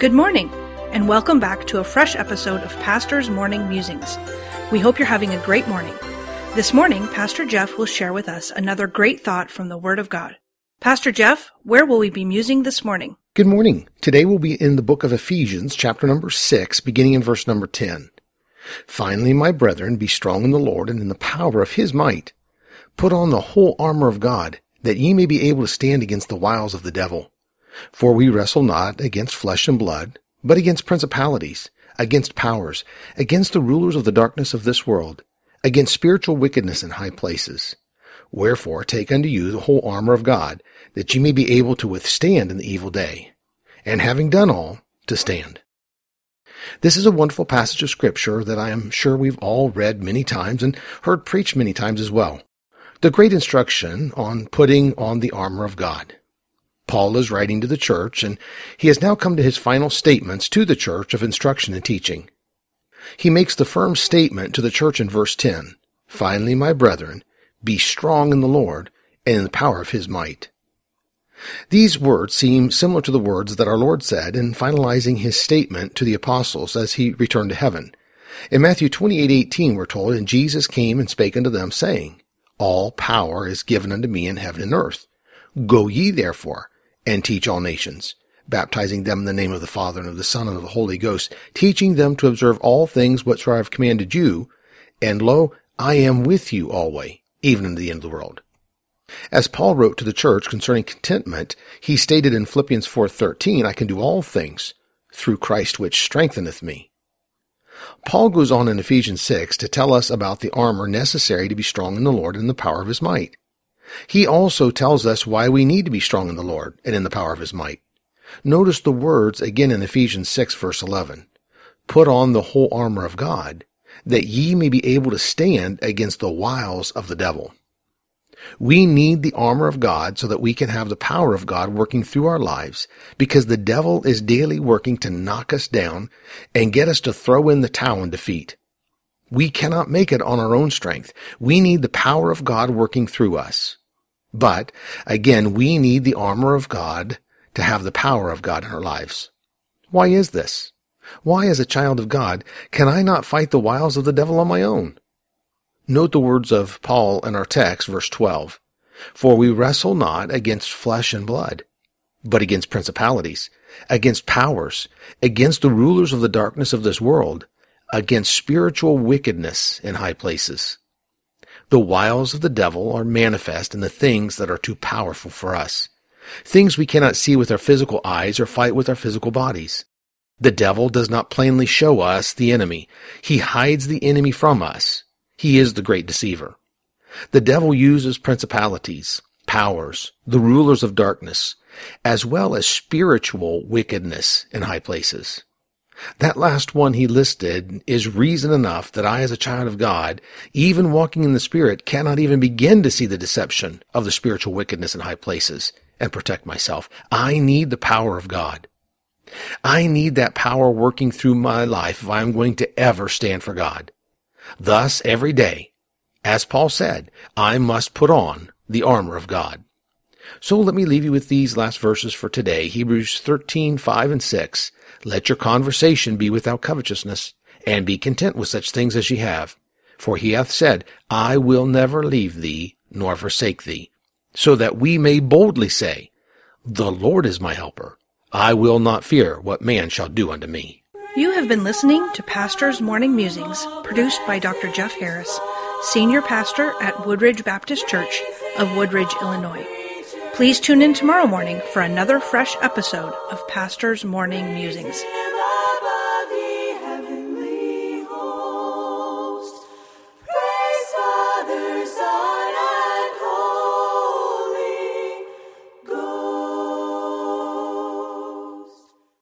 Good morning, and welcome back to a fresh episode of Pastor's Morning Musings. We hope you're having a great morning. This morning, Pastor Jeff will share with us another great thought from the Word of God. Pastor Jeff, where will we be musing this morning? Good morning. Today we'll be in the book of Ephesians, chapter number 6, beginning in verse number 10. Finally, my brethren, be strong in the Lord and in the power of his might. Put on the whole armor of God, that ye may be able to stand against the wiles of the devil. For we wrestle not against flesh and blood, but against principalities, against powers, against the rulers of the darkness of this world, against spiritual wickedness in high places. Wherefore take unto you the whole armor of God, that ye may be able to withstand in the evil day, and having done all, to stand. This is a wonderful passage of scripture that I am sure we've all read many times and heard preached many times as well. The great instruction on putting on the armor of God. Paul is writing to the church, and he has now come to his final statements to the church of instruction and teaching. He makes the firm statement to the church in verse 10 Finally, my brethren, be strong in the Lord and in the power of his might. These words seem similar to the words that our Lord said in finalizing his statement to the apostles as he returned to heaven. In Matthew 28:18 we're told, And Jesus came and spake unto them, saying, All power is given unto me in heaven and earth. Go ye therefore, and teach all nations, baptizing them in the name of the Father and of the Son and of the Holy Ghost, teaching them to observe all things whatsoever I have commanded you. And lo, I am with you always, even unto the end of the world. As Paul wrote to the church concerning contentment, he stated in Philippians 4:13, I can do all things through Christ which strengtheneth me. Paul goes on in Ephesians 6 to tell us about the armor necessary to be strong in the Lord and the power of his might. He also tells us why we need to be strong in the Lord and in the power of his might. Notice the words again in Ephesians 6 verse 11. Put on the whole armor of God, that ye may be able to stand against the wiles of the devil. We need the armor of God so that we can have the power of God working through our lives because the devil is daily working to knock us down and get us to throw in the towel in defeat. We cannot make it on our own strength. We need the power of God working through us. But again, we need the armor of God to have the power of God in our lives. Why is this? Why, as a child of God, can I not fight the wiles of the devil on my own? Note the words of Paul in our text, verse 12. For we wrestle not against flesh and blood, but against principalities, against powers, against the rulers of the darkness of this world, against spiritual wickedness in high places. The wiles of the devil are manifest in the things that are too powerful for us. Things we cannot see with our physical eyes or fight with our physical bodies. The devil does not plainly show us the enemy. He hides the enemy from us. He is the great deceiver. The devil uses principalities, powers, the rulers of darkness, as well as spiritual wickedness in high places. That last one he listed is reason enough that I, as a child of God, even walking in the Spirit, cannot even begin to see the deception of the spiritual wickedness in high places and protect myself. I need the power of God. I need that power working through my life if I'm going to ever stand for God. Thus, every day, as Paul said, I must put on the armor of God. So let me leave you with these last verses for today. Hebrews 13, 5 and 6. Let your conversation be without covetousness, and be content with such things as ye have. For he hath said, I will never leave thee, nor forsake thee. So that we may boldly say, The Lord is my helper. I will not fear what man shall do unto me. You have been listening to Pastor's Morning Musings, produced by Dr. Jeff Harris, Senior Pastor at Woodridge Baptist Church of Woodridge, Illinois. Please tune in tomorrow morning for another fresh episode of Pastor's Morning Musings.